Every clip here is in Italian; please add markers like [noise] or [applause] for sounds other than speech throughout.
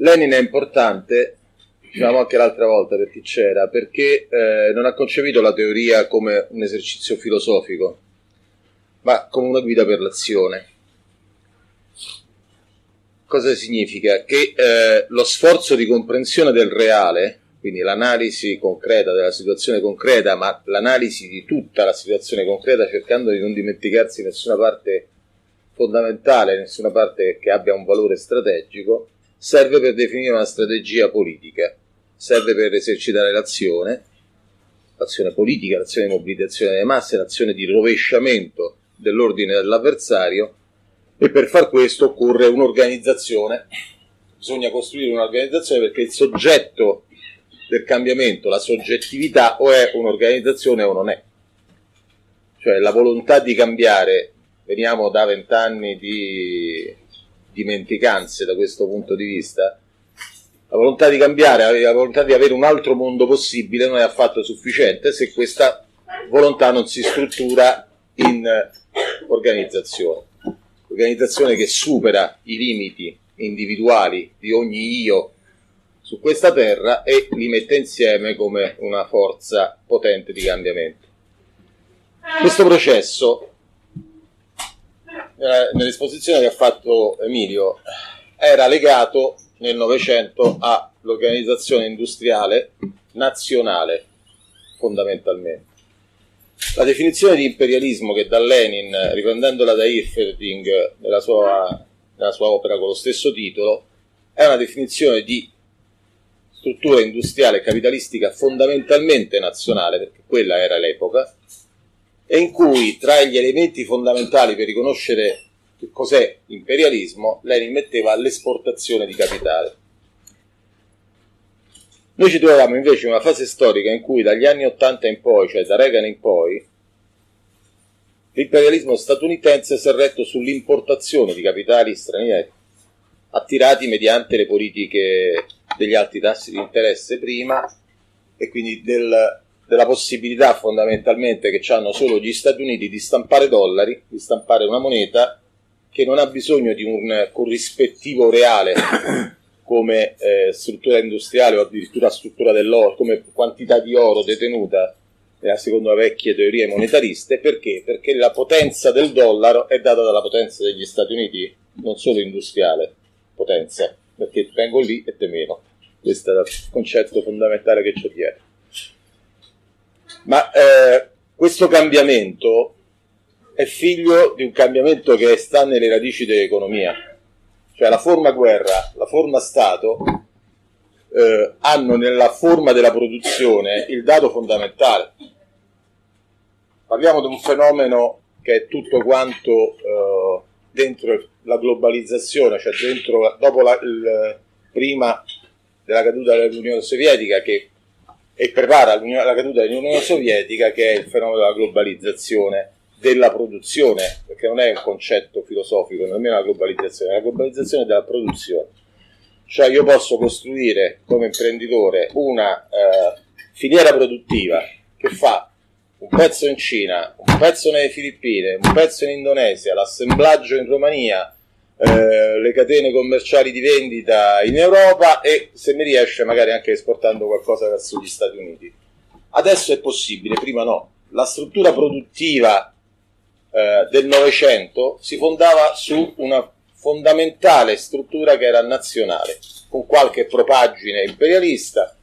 Lenin è importante, diciamo anche l'altra volta per chi c'era, perché eh, non ha concepito la teoria come un esercizio filosofico, ma come una guida per l'azione. Cosa significa? Che eh, lo sforzo di comprensione del reale, quindi l'analisi concreta della situazione concreta, ma l'analisi di tutta la situazione concreta, cercando di non dimenticarsi nessuna parte fondamentale, nessuna parte che abbia un valore strategico, serve per definire una strategia politica, serve per esercitare l'azione, l'azione politica, l'azione di mobilitazione delle masse, l'azione di rovesciamento dell'ordine dell'avversario. E per far questo occorre un'organizzazione, bisogna costruire un'organizzazione perché il soggetto del cambiamento, la soggettività o è un'organizzazione o non è. Cioè la volontà di cambiare, veniamo da vent'anni di dimenticanze da questo punto di vista, la volontà di cambiare, la volontà di avere un altro mondo possibile non è affatto sufficiente se questa volontà non si struttura in organizzazione. Organizzazione che supera i limiti individuali di ogni io su questa terra e li mette insieme come una forza potente di cambiamento. Questo processo eh, nell'esposizione che ha fatto Emilio era legato nel Novecento all'organizzazione industriale nazionale, fondamentalmente. La definizione di imperialismo che da Lenin, riprendendola da Hilferding nella sua, nella sua opera con lo stesso titolo, è una definizione di struttura industriale capitalistica fondamentalmente nazionale, perché quella era l'epoca, e in cui tra gli elementi fondamentali per riconoscere che cos'è imperialismo, Lenin metteva l'esportazione di capitale. Noi ci troviamo invece in una fase storica in cui dagli anni 80 in poi, cioè da Reagan in poi, l'imperialismo statunitense si è retto sull'importazione di capitali stranieri, attirati mediante le politiche degli alti tassi di interesse prima e quindi del della possibilità fondamentalmente che hanno solo gli Stati Uniti di stampare dollari, di stampare una moneta che non ha bisogno di un corrispettivo reale [coughs] come eh, struttura industriale o addirittura struttura dell'oro, come quantità di oro detenuta eh, secondo vecchie teorie monetariste, perché? Perché la potenza del dollaro è data dalla potenza degli Stati Uniti, non solo industriale, potenza, perché vengo lì e te meno. Questo è il concetto fondamentale che c'è dietro. Ma eh, questo cambiamento è figlio di un cambiamento che sta nelle radici dell'economia. Cioè la forma guerra, la forma Stato eh, hanno nella forma della produzione il dato fondamentale. Parliamo di un fenomeno che è tutto quanto eh, dentro la globalizzazione, cioè dentro, dopo la, il, prima della caduta dell'Unione Sovietica che e prepara la caduta dell'Unione Sovietica che è il fenomeno della globalizzazione della produzione, perché non è un concetto filosofico, nemmeno la globalizzazione, è la globalizzazione della produzione. Cioè io posso costruire come imprenditore una eh, filiera produttiva che fa un pezzo in Cina, un pezzo nelle Filippine, un pezzo in Indonesia, l'assemblaggio in Romania, eh, le catene commerciali di vendita in Europa e se mi riesce magari anche esportando qualcosa verso gli Stati Uniti. Adesso è possibile, prima no. La struttura produttiva eh, del Novecento si fondava su una fondamentale struttura che era nazionale, con qualche propaggine imperialista,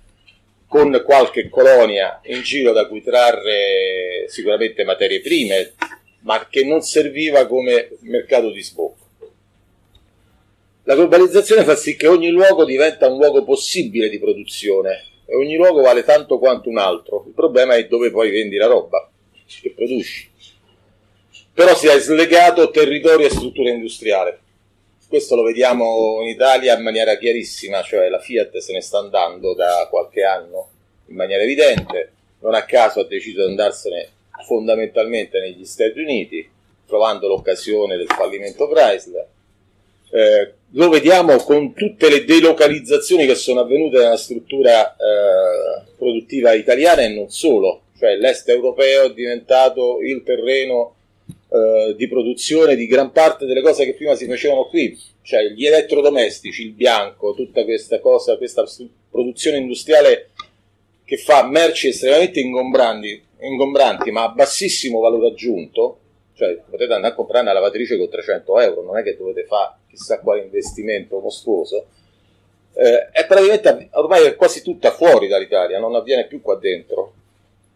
con qualche colonia in giro da cui trarre sicuramente materie prime, ma che non serviva come mercato di sbocco. La globalizzazione fa sì che ogni luogo diventa un luogo possibile di produzione e ogni luogo vale tanto quanto un altro. Il problema è dove poi vendi la roba che produci. Però si è slegato territorio e struttura industriale. Questo lo vediamo in Italia in maniera chiarissima, cioè la Fiat se ne sta andando da qualche anno in maniera evidente, non a caso ha deciso di andarsene fondamentalmente negli Stati Uniti, trovando l'occasione del fallimento Chrysler eh, lo vediamo con tutte le delocalizzazioni che sono avvenute nella struttura eh, produttiva italiana e non solo, cioè l'est europeo è diventato il terreno eh, di produzione di gran parte delle cose che prima si facevano qui, cioè gli elettrodomestici, il bianco, tutta questa cosa, questa produzione industriale che fa merci estremamente ingombranti, ingombranti ma a bassissimo valore aggiunto, cioè potete andare a comprare una lavatrice con 300 euro, non è che dovete fare chissà quale investimento mostruoso, eh, è praticamente ormai è quasi tutta fuori dall'Italia, non avviene più qua dentro.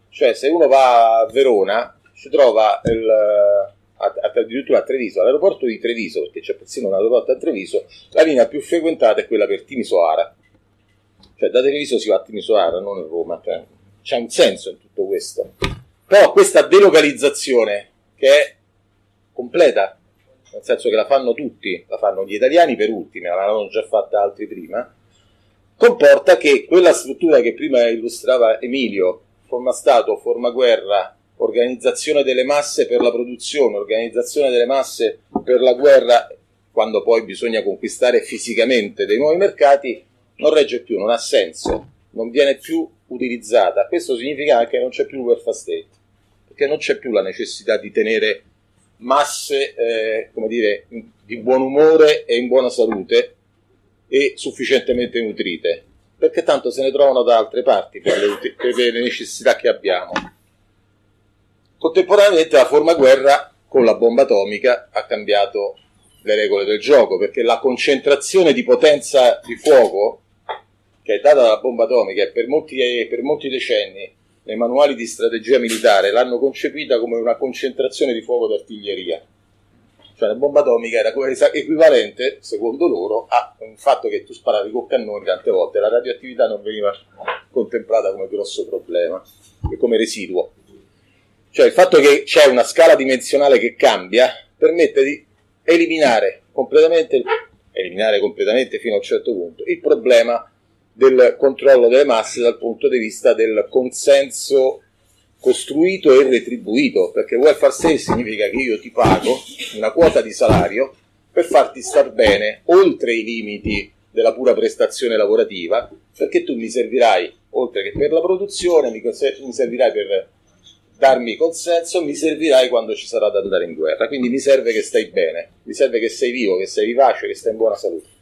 Cioè se uno va a Verona si trova il, addirittura a Treviso, all'aeroporto di Treviso, perché c'è persino un aeroporto a Treviso, la linea più frequentata è quella per Timisoara. Cioè da Treviso si va a Timisoara, non a Roma. Cioè, c'è un senso in tutto questo. Però questa delocalizzazione, che è completa, nel senso che la fanno tutti, la fanno gli italiani per ultimi, l'hanno già fatta altri prima, comporta che quella struttura che prima illustrava Emilio, forma Stato, forma guerra, organizzazione delle masse per la produzione, organizzazione delle masse per la guerra, quando poi bisogna conquistare fisicamente dei nuovi mercati, non regge più, non ha senso, non viene più utilizzata. Questo significa anche che non c'è più il welfare state, perché non c'è più la necessità di tenere masse, eh, come dire, di buon umore e in buona salute e sufficientemente nutrite, perché tanto se ne trovano da altre parti per le, per le necessità che abbiamo. Contemporaneamente la forma guerra con la bomba atomica ha cambiato le regole del gioco, perché la concentrazione di potenza di fuoco che è data dalla bomba atomica e per molti, per molti decenni nei manuali di strategia militare l'hanno concepita come una concentrazione di fuoco d'artiglieria. Cioè la bomba atomica era equivalente, secondo loro, a un fatto che tu sparavi con cannoni tante volte, la radioattività non veniva contemplata come grosso problema, e come residuo. Cioè il fatto che c'è una scala dimensionale che cambia permette di eliminare completamente, eliminare completamente fino a un certo punto il problema del controllo delle masse dal punto di vista del consenso costruito e retribuito, perché welfare state significa che io ti pago una quota di salario per farti star bene oltre i limiti della pura prestazione lavorativa, perché tu mi servirai, oltre che per la produzione, mi, servirai per darmi consenso, mi servirai quando ci sarà da andare in guerra. Quindi mi serve che stai bene, mi serve che sei vivo, che sei vivace, che stai in buona salute.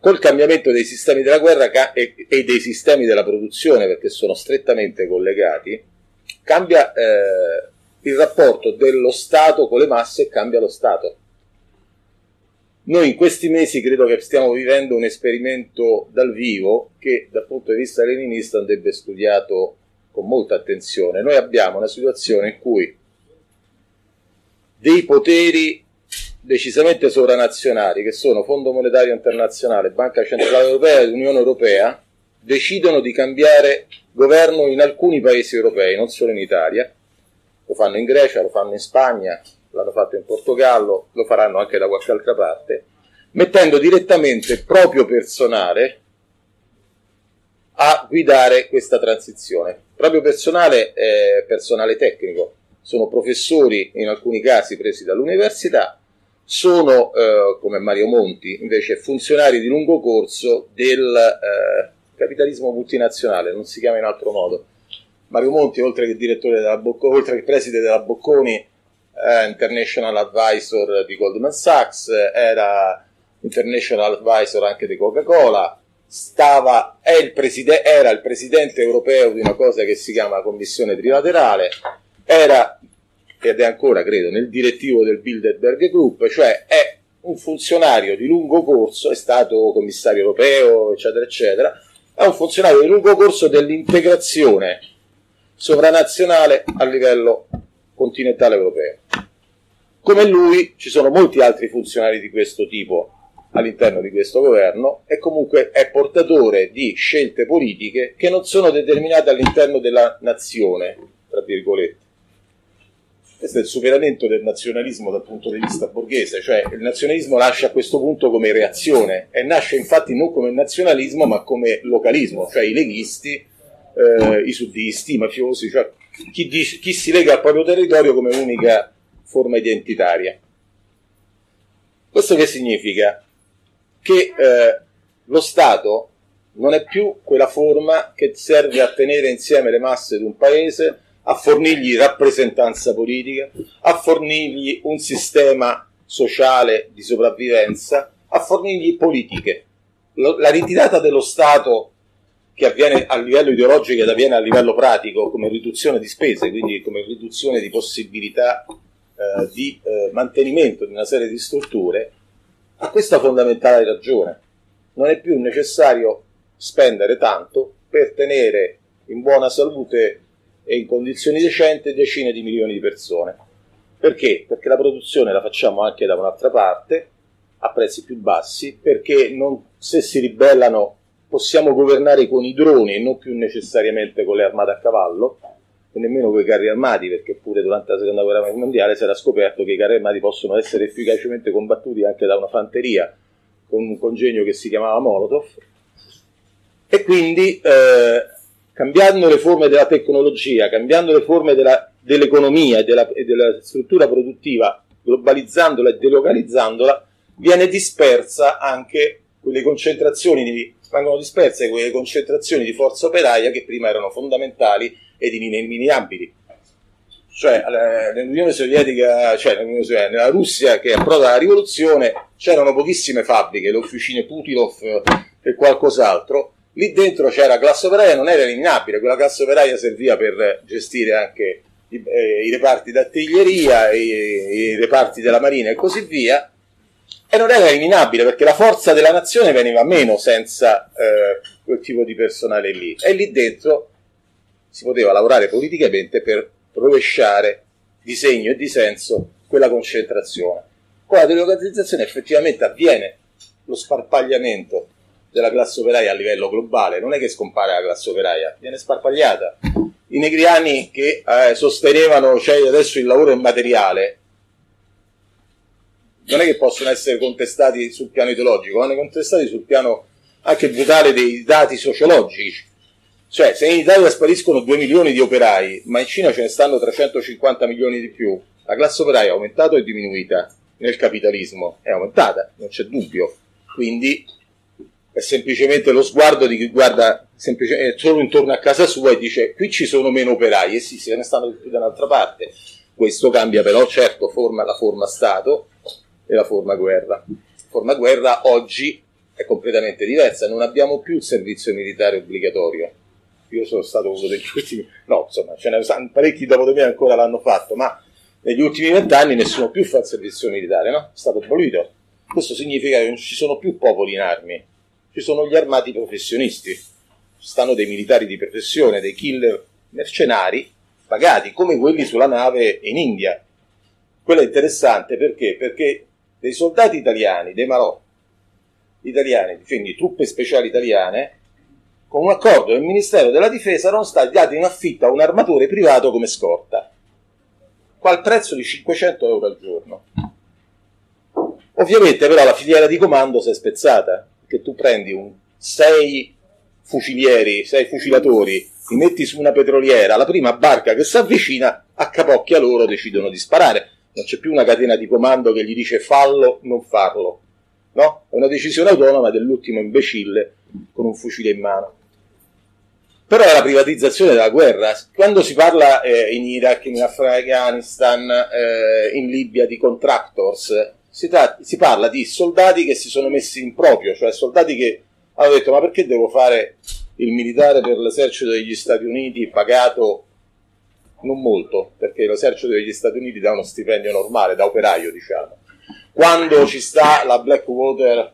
Col cambiamento dei sistemi della guerra e, dei sistemi della produzione, perché sono strettamente collegati, cambia eh, il rapporto dello Stato con le masse e cambia lo Stato. Noi in questi mesi credo che stiamo vivendo un esperimento dal vivo che dal punto di vista leninista andrebbe studiato con molta attenzione. Noi abbiamo una situazione in cui dei poteri decisamente sovranazionali, che sono Fondo Monetario Internazionale, Banca Centrale Europea e Unione Europea, decidono di cambiare governo in alcuni paesi europei, non solo in Italia. Lo fanno in Grecia, lo fanno in Spagna, l'hanno fatto in Portogallo, lo faranno anche da qualche altra parte, mettendo direttamente proprio personale a guidare questa transizione. Proprio personale è personale tecnico, sono professori in alcuni casi presi dall'università, sono eh, come Mario Monti invece funzionari di lungo corso del eh, capitalismo multinazionale, non si chiama in altro modo. Mario Monti, oltre che direttore della Bocconi, oltre che preside della Bocconi, eh, International Advisor di Goldman Sachs, era International Advisor anche di Coca-Cola, stava, il preside, era il presidente europeo di una cosa che si chiama Commissione Trilaterale, era ed è ancora, credo, nel direttivo del Bilderberg Group, cioè è un funzionario di lungo corso, è stato commissario europeo, eccetera, eccetera, è un funzionario di lungo corso dell'integrazione sovranazionale a livello continentale europeo. Come lui ci sono molti altri funzionari di questo tipo all'interno di questo governo e comunque è portatore di scelte politiche che non sono determinate all'interno della nazione, tra virgolette. Questo è il superamento del nazionalismo dal punto di vista borghese, cioè il nazionalismo nasce a questo punto come reazione e nasce infatti non come nazionalismo ma come localismo, cioè i leghisti, eh, i suddisti, i mafiosi, cioè chi, dice, chi si lega al proprio territorio come unica forma identitaria. Questo che significa? che eh, lo Stato non è più quella forma che serve a tenere insieme le masse di un paese, a fornirgli rappresentanza politica, a fornirgli un sistema sociale di sopravvivenza, a fornirgli politiche. La ritirata dello Stato che avviene a livello ideologico ed avviene a livello pratico come riduzione di spese, quindi come riduzione di possibilità eh, di eh, mantenimento di una serie di strutture, ha questa fondamentale ragione. Non è più necessario spendere tanto per tenere in buona salute e in condizioni decenti decine di milioni di persone. Perché? Perché la produzione la facciamo anche da un'altra parte, a prezzi più bassi, perché non, se si ribellano possiamo governare con i droni e non più necessariamente con le armate a cavallo, e nemmeno con i carri armati, perché pure durante la seconda guerra mondiale si era scoperto che i carri armati possono essere efficacemente combattuti anche da una fanteria con un congegno che si chiamava Molotov. E quindi, eh, cambiando le forme della tecnologia, cambiando le forme della, dell'economia e della, e della struttura produttiva, globalizzandola e delocalizzandola, viene dispersa anche quelle concentrazioni di, vengono disperse quelle concentrazioni di forza operaia che prima erano fondamentali ed ineliminabili. Cioè, nell'Unione Sovietica, cioè nell'Unione Sovietica, nella Russia che approda la rivoluzione, c'erano pochissime fabbriche, le officine Putilov e qualcos'altro. Lì dentro c'era la classe operaia, non era eliminabile, quella classe operaia serviva per gestire anche i, eh, i reparti d'artiglieria, i, i reparti della marina e così via, e non era eliminabile perché la forza della nazione veniva meno senza eh, quel tipo di personale lì. E lì dentro si poteva lavorare politicamente per rovesciare di segno e di senso quella concentrazione. Con la delocalizzazione effettivamente avviene lo sparpagliamento della classe operaia a livello globale, non è che scompare la classe operaia, viene sparpagliata. I negriani che eh, sostenevano cioè adesso il lavoro immateriale non è che possono essere contestati sul piano ideologico, vanno contestati sul piano anche brutale dei dati sociologici. Cioè, se in Italia spariscono 2 milioni di operai, ma in Cina ce ne stanno 350 milioni di più, la classe operaia è aumentata o è diminuita? Nel capitalismo è aumentata, non c'è dubbio. Quindi è semplicemente lo sguardo di chi guarda solo intorno a casa sua e dice qui ci sono meno operai, e sì, se ne stanno più da un'altra parte. Questo cambia però, certo, forma, la forma Stato, e la forma guerra. La forma guerra oggi è completamente diversa, non abbiamo più il servizio militare obbligatorio. Io sono stato uno degli [laughs] ultimi, no, insomma, ce ne sono parecchi dopo di me ancora l'hanno fatto, ma negli ultimi vent'anni nessuno più fa il servizio militare, no? È stato abolito. Questo significa che non ci sono più popoli in armi, ci sono gli armati professionisti, stanno dei militari di professione, dei killer mercenari pagati come quelli sulla nave in India. Quello è interessante perché? Perché dei soldati italiani, dei Marò italiani, quindi truppe speciali italiane, con un accordo del Ministero della Difesa erano stati dati in affitto a un armatore privato come scorta, al prezzo di 500 euro al giorno. Ovviamente però la filiera di comando si è spezzata, perché tu prendi un 6 fucilieri, 6 fucilatori, li metti su una petroliera, la prima barca che si avvicina, a capocchia loro decidono di sparare non c'è più una catena di comando che gli dice fallo, non farlo. No? È una decisione autonoma dell'ultimo imbecille con un fucile in mano. Però è la privatizzazione della guerra. Quando si parla eh, in Iraq, in Afghanistan, eh, in Libia di contractors, si, tra- si parla di soldati che si sono messi in proprio, cioè soldati che hanno detto ma perché devo fare il militare per l'esercito degli Stati Uniti pagato non molto, perché l'esercito degli Stati Uniti dà uno stipendio normale, da operaio diciamo. Quando ci sta la Blackwater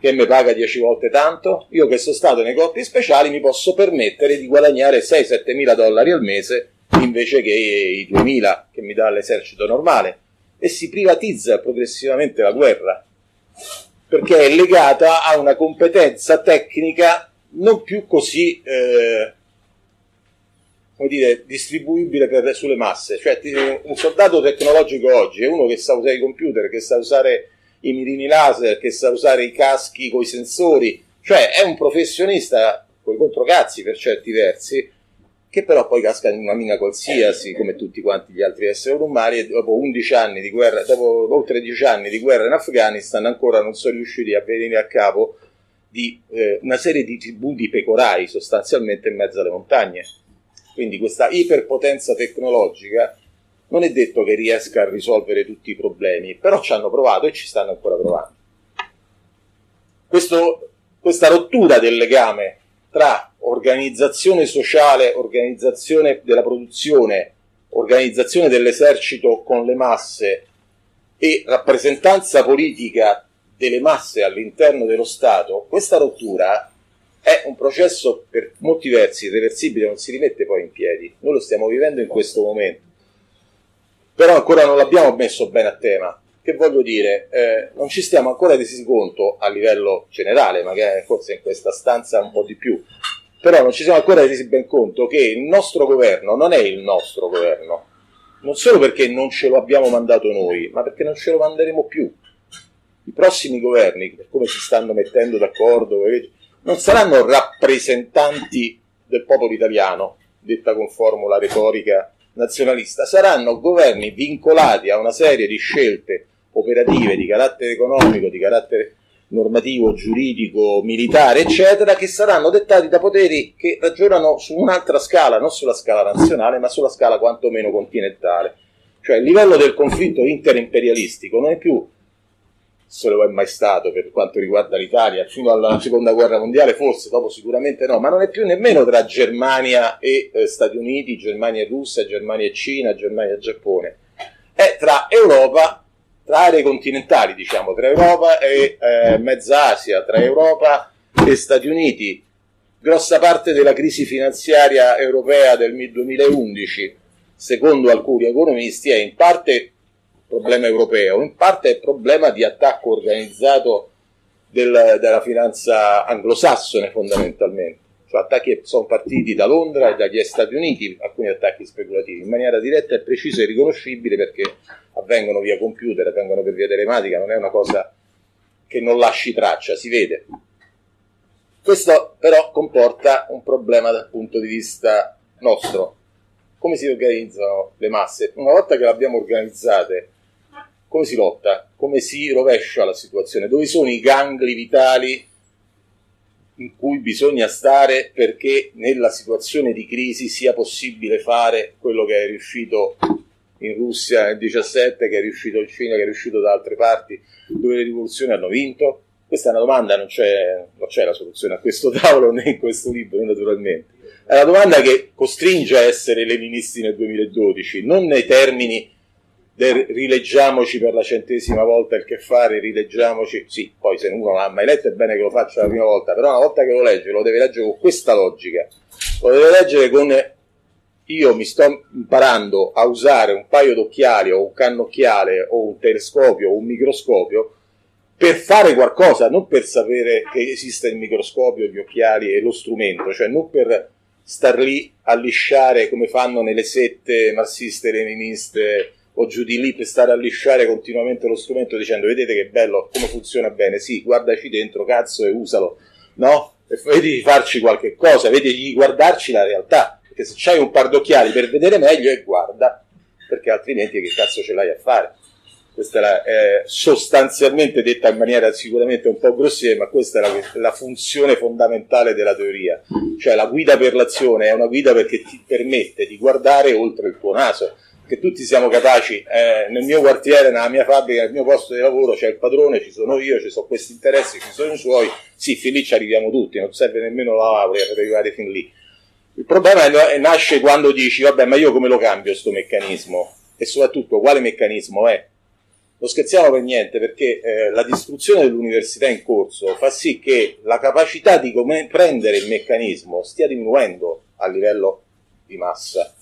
che mi paga 10 volte tanto, io che sono stato nei corpi speciali mi posso permettere di guadagnare 6-7 mila dollari al mese invece che i 2000 che mi dà l'esercito normale e si privatizza progressivamente la guerra perché è legata a una competenza tecnica non più così eh, come dire, distribuibile per, sulle masse. Cioè, un soldato tecnologico oggi è uno che sa usare i computer, che sa usare i mirini laser, che sa usare i caschi con i sensori, cioè è un professionista con i controcazzi per certi versi, che però poi casca in una mina qualsiasi, come tutti quanti gli altri esseri umani, e dopo 11 anni di guerra, dopo oltre 10 anni di guerra in Afghanistan, ancora non sono riusciti a venire a capo di eh, una serie di tribù di pecorai sostanzialmente in mezzo alle montagne quindi questa iperpotenza tecnologica, non è detto che riesca a risolvere tutti i problemi, però ci hanno provato e ci stanno ancora provando. Questo, questa rottura del legame tra organizzazione sociale, organizzazione della produzione, organizzazione dell'esercito con le masse e rappresentanza politica delle masse all'interno dello Stato, questa rottura è un processo per molti versi irreversibile, non si rimette poi in piedi. Noi lo stiamo vivendo in questo momento. Però ancora non l'abbiamo messo bene a tema. Che voglio dire, eh, non ci stiamo ancora resi conto a livello generale, magari forse in questa stanza un po' di più, però non ci siamo ancora resi ben conto che il nostro governo non è il nostro governo, non solo perché non ce lo abbiamo mandato noi, ma perché non ce lo manderemo più. I prossimi governi, per come si stanno mettendo d'accordo, non saranno rappresentanti del popolo italiano, detta con formula retorica nazionalista, saranno governi vincolati a una serie di scelte operative di carattere economico, di carattere normativo, giuridico, militare, eccetera, che saranno dettati da poteri che ragionano su un'altra scala, non sulla scala nazionale, ma sulla scala quantomeno continentale. Cioè il livello del conflitto interimperialistico non è più se lo è mai stato per quanto riguarda l'Italia, fino alla seconda guerra mondiale forse, dopo sicuramente no, ma non è più nemmeno tra Germania e eh, Stati Uniti, Germania e Russia, Germania e Cina, Germania e Giappone, è tra Europa, tra aree continentali diciamo, tra Europa e eh, Mezza Asia, tra Europa e Stati Uniti. Grossa parte della crisi finanziaria europea del 2011, secondo alcuni economisti, è in parte problema europeo, in parte è problema di attacco organizzato del, della finanza anglosassone fondamentalmente. Cioè attacchi che sono partiti da Londra e dagli Stati Uniti, alcuni attacchi speculativi, in maniera diretta e precisa e riconoscibile perché avvengono via computer, avvengono per via telematica, non è una cosa che non lasci traccia, si vede. Questo però comporta un problema dal punto di vista nostro. Come si organizzano le masse? Una volta che le abbiamo organizzate come si lotta? Come si rovescia la situazione? Dove sono i gangli vitali in cui bisogna stare perché nella situazione di crisi sia possibile fare quello che è riuscito in Russia nel 17, che è riuscito in Cina, che è riuscito da altre parti, dove le rivoluzioni hanno vinto? Questa è una domanda, non c'è, non c'è la soluzione a questo [laughs] tavolo né in questo libro, naturalmente. È una domanda che costringe a essere leninisti nel 2012, non nei termini del rileggiamoci per la centesima volta il che fare, rileggiamoci, sì, poi se uno non l'ha mai letto è bene che lo faccia la prima volta, però una volta che lo legge lo deve leggere con questa logica, lo deve leggere con io mi sto imparando a usare un paio d'occhiali o un cannocchiale o un telescopio o un microscopio per fare qualcosa, non per sapere che esiste il microscopio, gli occhiali e lo strumento, cioè non per star lì a lisciare come fanno nelle sette marxiste-leniniste o giù di lì per stare a lisciare continuamente lo strumento dicendo vedete che bello, come funziona bene, sì, guardaci dentro, cazzo, e usalo, no? E vedi di farci qualche cosa, vedi di guardarci la realtà, perché se c'hai un par d'occhiali per vedere meglio e guarda, perché altrimenti che cazzo ce l'hai a fare? Questa è, la, è sostanzialmente detta in maniera sicuramente un po' grossiera, ma questa è la, la funzione fondamentale della teoria. Cioè la guida per l'azione è una guida perché ti permette di guardare oltre il tuo naso, che tutti siamo capaci, eh, nel mio quartiere, nella mia fabbrica, nel mio posto di lavoro c'è il padrone, ci sono io, ci sono questi interessi, ci sono i suoi, sì, fin lì ci arriviamo tutti, non serve nemmeno la laurea per arrivare fin lì. Il problema è, nasce quando dici, vabbè, ma io come lo cambio questo meccanismo? E soprattutto, quale meccanismo è? Non scherziamo per niente perché eh, la distruzione dell'università in corso fa sì che la capacità di comprendere il meccanismo stia diminuendo a livello di massa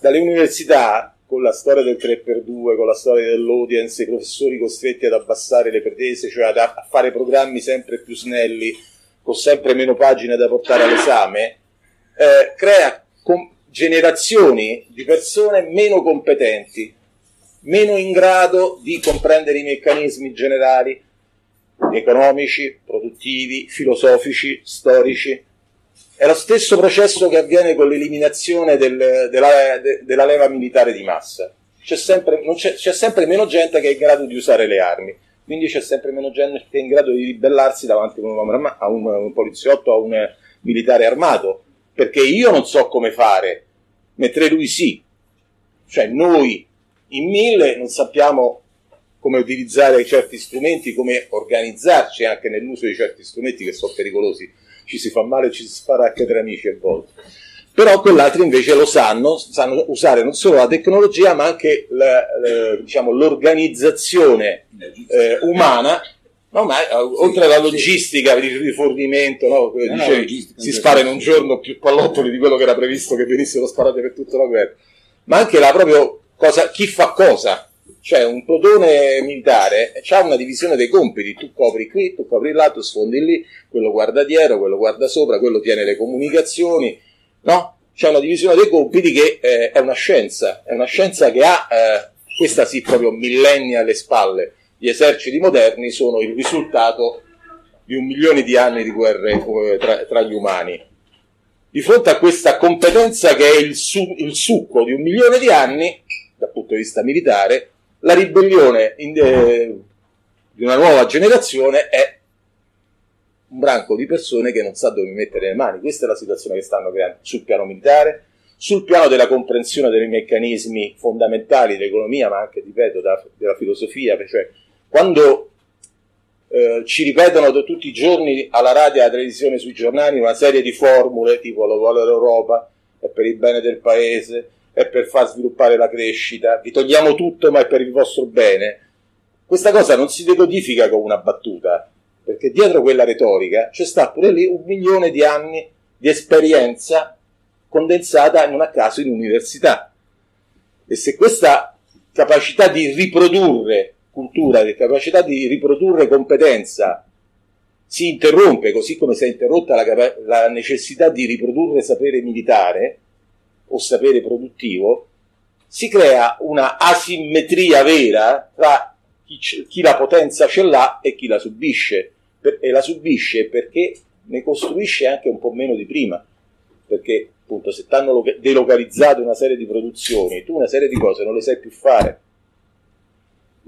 dalle università con la storia del 3x2, con la storia dell'audience, i professori costretti ad abbassare le pretese, cioè ad, a fare programmi sempre più snelli, con sempre meno pagine da portare all'esame, eh, crea com- generazioni di persone meno competenti, meno in grado di comprendere i meccanismi generali economici, produttivi, filosofici, storici, è lo stesso processo che avviene con l'eliminazione del, della, de, della, leva militare di massa. C'è sempre, c'è, c'è sempre, meno gente che è in grado di usare le armi, quindi c'è sempre meno gente che è in grado di ribellarsi davanti a un, a un, un poliziotto, a un militare armato, perché io non so come fare, mentre lui sì. Cioè noi in mille non sappiamo come utilizzare certi strumenti, come organizzarci anche nell'uso di certi strumenti che sono pericolosi. Ci si fa male, ci si spara anche tra amici a volte. Però quell'altro invece lo sanno, sanno usare non solo la tecnologia ma anche la, la, diciamo, l'organizzazione eh, umana No, ma eh, oltre alla logistica, il rifornimento, no, no, dicevi, si spara in un giorno più pallottoli di quello che era previsto che venissero sparate per tutta la guerra, ma anche la proprio cosa, chi fa cosa. Cioè un plotone militare ha una divisione dei compiti, tu copri qui, tu copri là, tu sfondi lì, quello guarda dietro, quello guarda sopra, quello tiene le comunicazioni, no? C'è una divisione dei compiti che eh, è una scienza, è una scienza che ha, eh, questa sì, proprio millenni alle spalle gli eserciti moderni sono il risultato di un milione di anni di guerre eh, tra, tra gli umani. Di fronte a questa competenza che è il, su, il, succo di un milione di anni, dal punto di vista militare, la ribellione in, eh, di una nuova generazione è un branco di persone che non sa dove mettere le mani. Questa è la situazione che stanno creando sul piano militare, sul piano della comprensione dei meccanismi fondamentali dell'economia, ma anche, ripeto, della, della filosofia, cioè quando eh, ci ripetono tutti i giorni alla radio e alla televisione sui giornali una serie di formule tipo lo vuole l'Europa, è per il bene del paese, è per far sviluppare la crescita, vi togliamo tutto ma è per il vostro bene. Questa cosa non si decodifica con una battuta, perché dietro quella retorica c'è sta pure lì un milione di anni di esperienza condensata non a caso in università. E se questa capacità di riprodurre cultura, di capacità di riprodurre competenza si interrompe, così come si è interrotta la, la necessità di riprodurre sapere militare o sapere produttivo, si crea una asimmetria vera tra chi, chi, la potenza ce l'ha e chi la subisce. Per, e la subisce perché ne costruisce anche un po' meno di prima. Perché appunto se ti hanno delocalizzato una serie di produzioni, tu una serie di cose non le sai più fare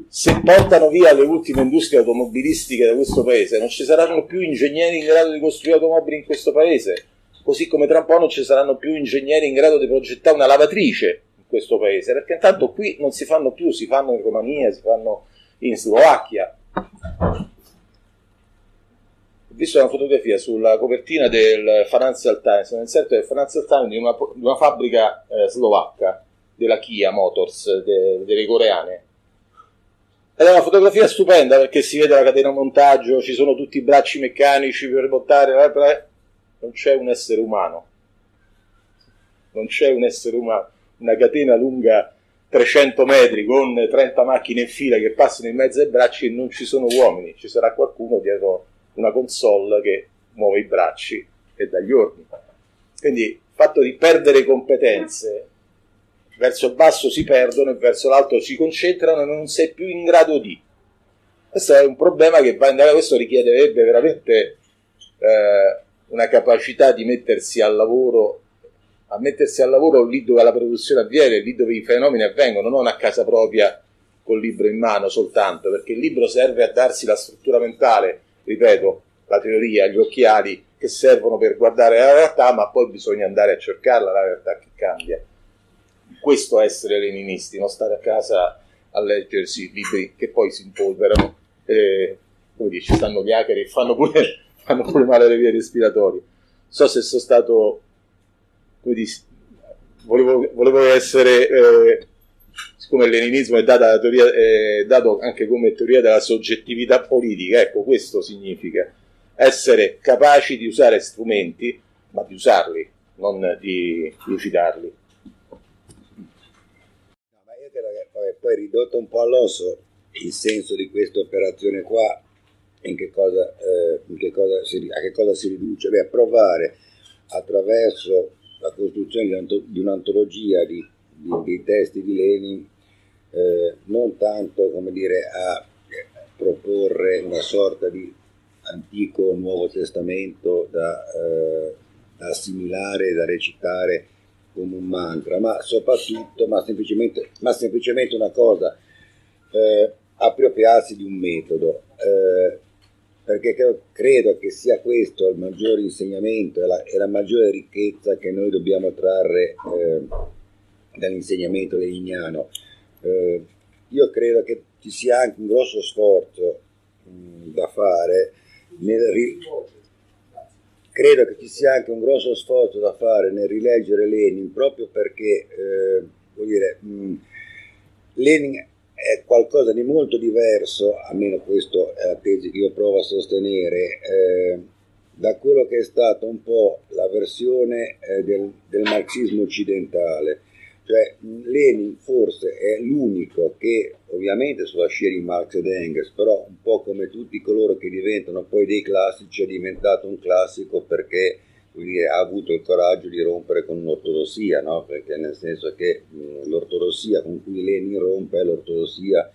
se portano via le ultime industrie automobilistiche da questo paese, non ci saranno più ingegneri in grado di costruire automobili in questo paese, così come tra un po' non ci saranno più ingegneri in grado di progettare una lavatrice in questo paese, perché intanto qui non si fanno più, si fanno in Romania, si fanno in Slovacchia. Ho visto una fotografia sulla copertina del Financial Times, nel senso del Financial Times di una, di una fabbrica eh, slovacca della Kia Motors, de, delle coreane ed è una fotografia stupenda perché si vede la catena montaggio, ci sono tutti i bracci meccanici per montare, non c'è un essere umano. Non c'è un essere umano. Una catena lunga 300 metri con 30 macchine in fila che passano in mezzo ai bracci e non ci sono uomini. Ci sarà qualcuno dietro una console che muove i bracci e dà gli ordini. Quindi il fatto di perdere competenze verso il basso si perdono e verso l'alto si concentrano e non sei più in grado di. Questo è un problema che va in questo richiederebbe veramente eh, una capacità di mettersi al lavoro, a mettersi al lavoro lì dove la produzione avviene, lì dove i fenomeni avvengono, non a casa propria col libro in mano soltanto, perché il libro serve a darsi la struttura mentale, ripeto, la teoria, gli occhiali che servono per guardare la realtà, ma poi bisogna andare a cercarla la realtà che cambia questo essere leninisti, non stare a casa a leggersi libri che poi si impolverano, eh, come dici, stanno hacker e fanno pure, [laughs] fanno pure male alle vie respiratorie. So se sono stato, come dici, volevo, volevo essere, eh, siccome il leninismo è, teoria, è dato anche come teoria della soggettività politica, ecco, questo significa essere capaci di usare strumenti, ma di usarli, non di rifiutarli. poi ridotto un po' all'osso il senso di questa operazione qua, in che cosa, eh, in che cosa si, a che cosa si riduce? Beh, provare attraverso la costruzione di un'antologia di, di, di testi di Lenin eh, non tanto come dire, a proporre una sorta di antico nuovo testamento da, eh, da assimilare, da recitare come un mantra, ma soprattutto, ma semplicemente, ma semplicemente una cosa, eh, appropriarsi di un metodo. Eh, perché credo che sia questo il maggiore insegnamento e la, la maggiore ricchezza che noi dobbiamo trarre eh, dall'insegnamento leniniano. Eh, io credo che ci sia anche un grosso sforzo mh, da fare nel ri- credo che ci sia anche un grosso sforzo da fare nel rileggere Lenin proprio perché eh, vuol dire, mh, Lenin è qualcosa di molto diverso, almeno questa è la tesi che io provo a sostenere, eh, da quello che è stata un po' la versione eh, del, del marxismo occidentale cioè Lenin forse è l'unico che, ovviamente sulla scia di Marx ed Engels, però un po' come tutti coloro che diventano poi dei classici, è diventato un classico perché dire, ha avuto il coraggio di rompere con un'ortodossia, no? perché nel senso che mh, l'ortodossia con cui Lenin rompe è l'ortodossia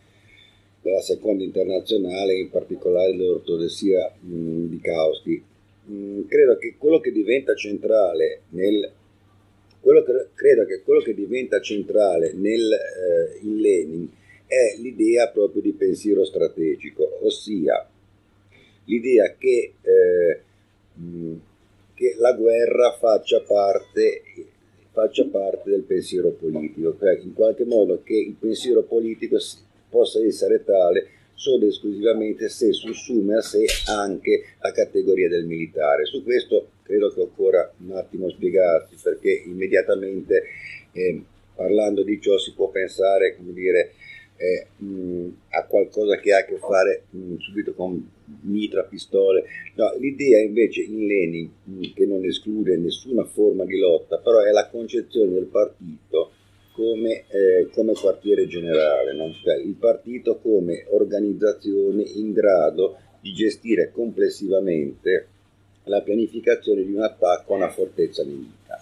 della seconda internazionale, in particolare l'ortodossia mh, di Kautsky. Mh, credo che quello che diventa centrale nel quello che, credo che quello che diventa centrale nel, eh, in Lenin è l'idea proprio di pensiero strategico, ossia l'idea che, eh, che la guerra faccia parte, faccia parte, del pensiero politico, cioè in qualche modo che il pensiero politico possa essere tale solo ed esclusivamente se sussume a sé anche la categoria del militare. Su questo credo che occorra un attimo spiegarsi perché immediatamente eh, parlando di ciò si può pensare come dire, eh, mh, a qualcosa che ha a che fare mh, subito con mitra, pistole. No, l'idea invece in Lenin, mh, che non esclude nessuna forma di lotta, però è la concezione del partito come, eh, come quartiere generale, no? cioè, il partito come organizzazione in grado di gestire complessivamente la pianificazione di un attacco a una fortezza nemica.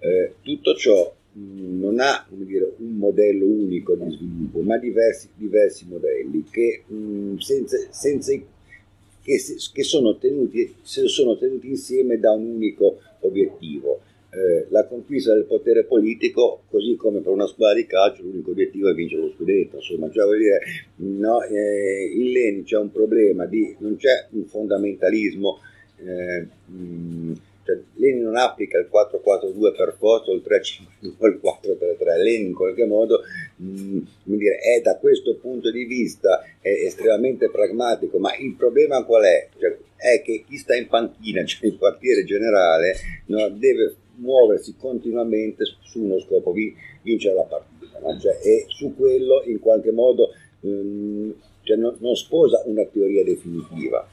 Eh, tutto ciò non ha dire, un modello unico di sviluppo, ma diversi, diversi modelli che, mh, senza, senza, che, che sono, tenuti, sono tenuti insieme da un unico obiettivo. Eh, la conquista del potere politico, così come per una squadra di calcio, l'unico obiettivo è vincere lo scudetto. Insomma, cioè, vuol dire, no, eh, in Leni c'è un problema di non c'è un fondamentalismo eh, mh, cioè, Lenin non applica il 4-4-2 per forza o il 3-5-2 o il 4-3-3, Lenin in qualche modo mh, dire, è da questo punto di vista estremamente pragmatico, ma il problema qual è? Cioè, è che chi sta in panchina, [laughs] cioè il quartiere generale, no, deve muoversi continuamente su uno scopo, vi, vincere la partita, no? cioè, e su quello in qualche modo mh, cioè, non, non sposa una teoria definitiva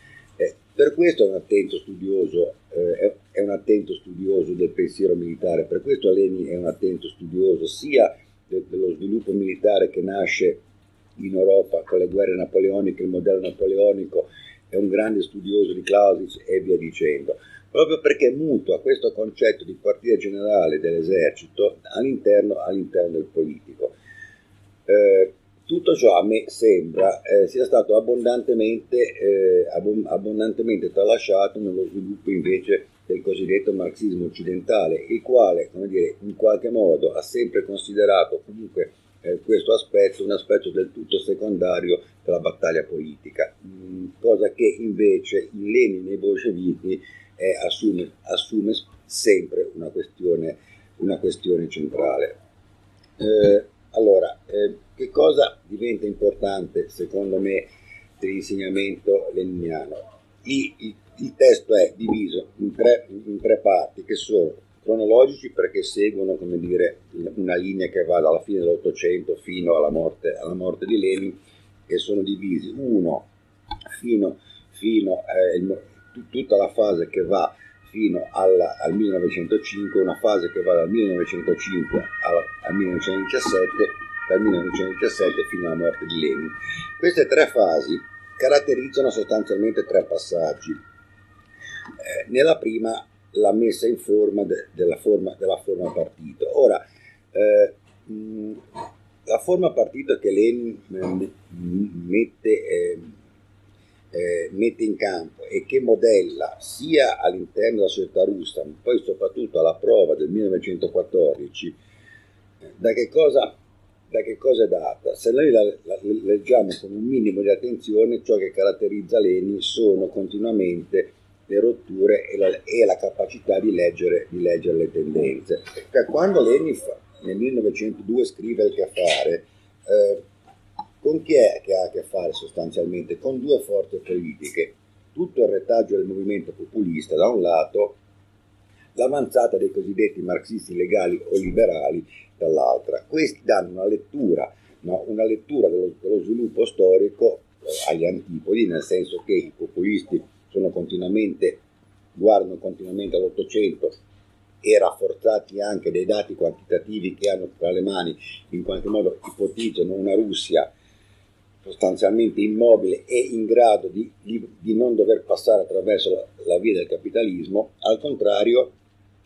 per questo è un attento studioso, eh, è un attento studioso del pensiero militare, per questo Aleni è un attento studioso sia de- dello sviluppo militare che nasce in Europa con le guerre napoleoniche, il modello napoleonico, è un grande studioso di Clausewitz e via dicendo, proprio perché mutua questo concetto di quartiere generale dell'esercito all'interno, all'interno del politico. Eh, tutto ciò a me sembra eh, sia stato abbondantemente, eh, abbondantemente tralasciato nello sviluppo invece del cosiddetto marxismo occidentale, il quale, come dire, in qualche modo ha sempre considerato comunque eh, questo aspetto un aspetto del tutto secondario della battaglia politica, mh, mm, cosa che invece in Lenin e i bolscevichi eh, assume, assume, sempre una questione, una questione centrale. Eh, allora, eh, che cosa diventa importante secondo me dell'insegnamento leniniano? Il, il, il, testo è diviso in tre, in tre parti che sono cronologici perché seguono come dire, una linea che va dalla fine dell'Ottocento fino alla morte, alla morte di Lenin e sono divisi uno fino, fino eh, tutta la fase che va fino alla, al 1905, una fase che va dal 1905 al, al 1917, dal 1917 fino alla morte di Lenin. Queste tre fasi caratterizzano sostanzialmente tre passaggi. Eh, nella prima la messa in forma de, della, forma, della forma partito. Ora, eh, mh, la forma partito che Lenin eh, mette eh, eh, mette in campo e che modella sia all'interno della società russa, ma poi soprattutto alla prova del 1914, da che cosa da che cosa è data? Se noi la, la, leggiamo con un minimo di attenzione, ciò che caratterizza Leni sono continuamente le rotture e la, e la capacità di leggere, di leggere, le tendenze. Cioè, quando Leni fa, nel 1902 scrive il che fare, eh, con chi è che ha a che fare sostanzialmente? Con due forze politiche. Tutto il retaggio del movimento populista da un lato, l'avanzata dei cosiddetti marxisti legali o liberali dall'altra. Questi danno una lettura, no? una lettura dello, dello, sviluppo storico eh, agli antipodi, nel senso che i populisti continuamente, guardano continuamente all'Ottocento e rafforzati anche dai dati quantitativi che hanno tra le mani, in qualche modo ipotizzano una Russia sostanzialmente immobile e in grado di, di, di non dover passare attraverso la, la, via del capitalismo, al contrario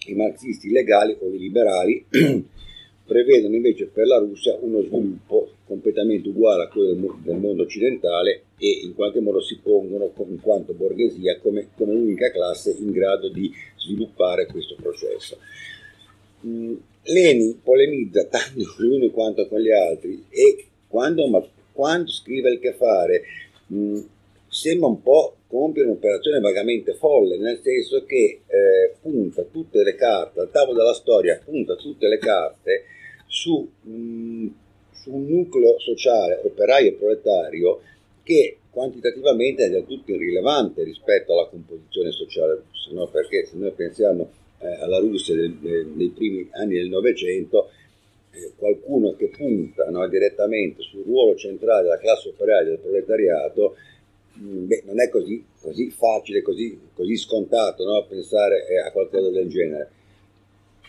i marxisti legali o i liberali [clears throat] prevedono invece per la Russia uno sviluppo completamente uguale a quello del, mondo occidentale e in qualche modo si pongono in quanto borghesia come, come unica classe in grado di sviluppare questo processo. Mm, Lenin polemizza tanto con gli uni quanto con gli altri e quando, quando scrive il che fare mm, sembra un po' compiere un'operazione vagamente folle, nel senso che eh, punta tutte le carte, al tavolo della storia punta tutte le carte su, mh, mm, su un nucleo sociale operaio e proletario che quantitativamente è del tutto irrilevante rispetto alla composizione sociale russa, no? perché se noi pensiamo eh, alla Russia del, dei primi anni del Novecento, eh, qualcuno che punta no, direttamente sul ruolo centrale della classe operaia del proletariato, beh, non è così, così facile, così, così scontato no, pensare eh, a qualcosa del genere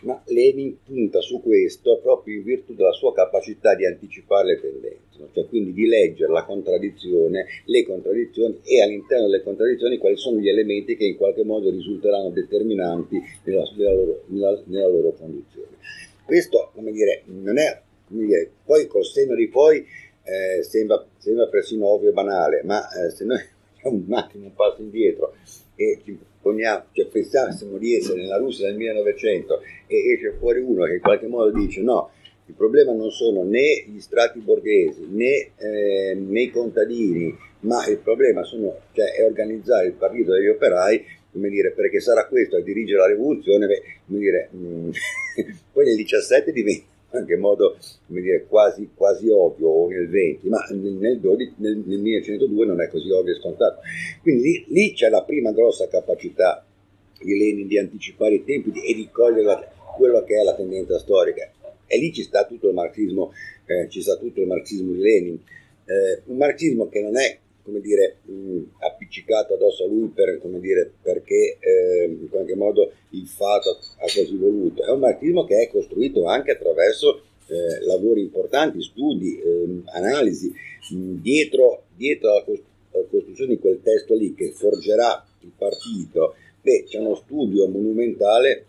ma Lenin punta su questo proprio in virtù della sua capacità di anticipare le tendenze, no? cioè quindi di leggere la contraddizione, le contraddizioni e all'interno delle contraddizioni quali sono gli elementi che in qualche modo risulteranno determinanti nella, nella, loro, nella, nella loro, condizione. Questo, come dire, non è, come dire, poi col senno di poi eh, sembra, sembra, persino ovvio e banale, ma eh, se noi [laughs] facciamo un attimo un passo indietro e ci poniamo, cioè pensassimo di essere nella Russia del 1900 e esce fuori uno che in qualche modo dice no, il problema non sono né gli strati borghesi né, eh, né i contadini, ma il problema sono, cioè, è organizzare il partito degli operai, come dire, perché sarà questo a dirigere la rivoluzione, beh, dire, mh, mm, [laughs] poi nel 17 diventa anche in modo dire, quasi, quasi, ovvio o nel 20, ma nel, 12, nel, nel, 1902 non è così ovvio e scontato. Quindi lì, lì, c'è la prima grossa capacità di Lenin di anticipare i tempi e di cogliere la, quello che è la tendenza storica. E lì ci sta tutto il marxismo, eh, ci sta tutto il marxismo di Lenin. Eh, un marxismo che non è come dire, mh, appiccicato addosso a lui per, dire, perché eh, in qualche modo il fato ha così voluto. È un marxismo che è costruito anche attraverso eh, lavori importanti, studi, eh, analisi, mh, dietro, dietro alla, cost- alla costruzione di quel testo lì che forgerà il partito. Beh, c'è uno studio monumentale,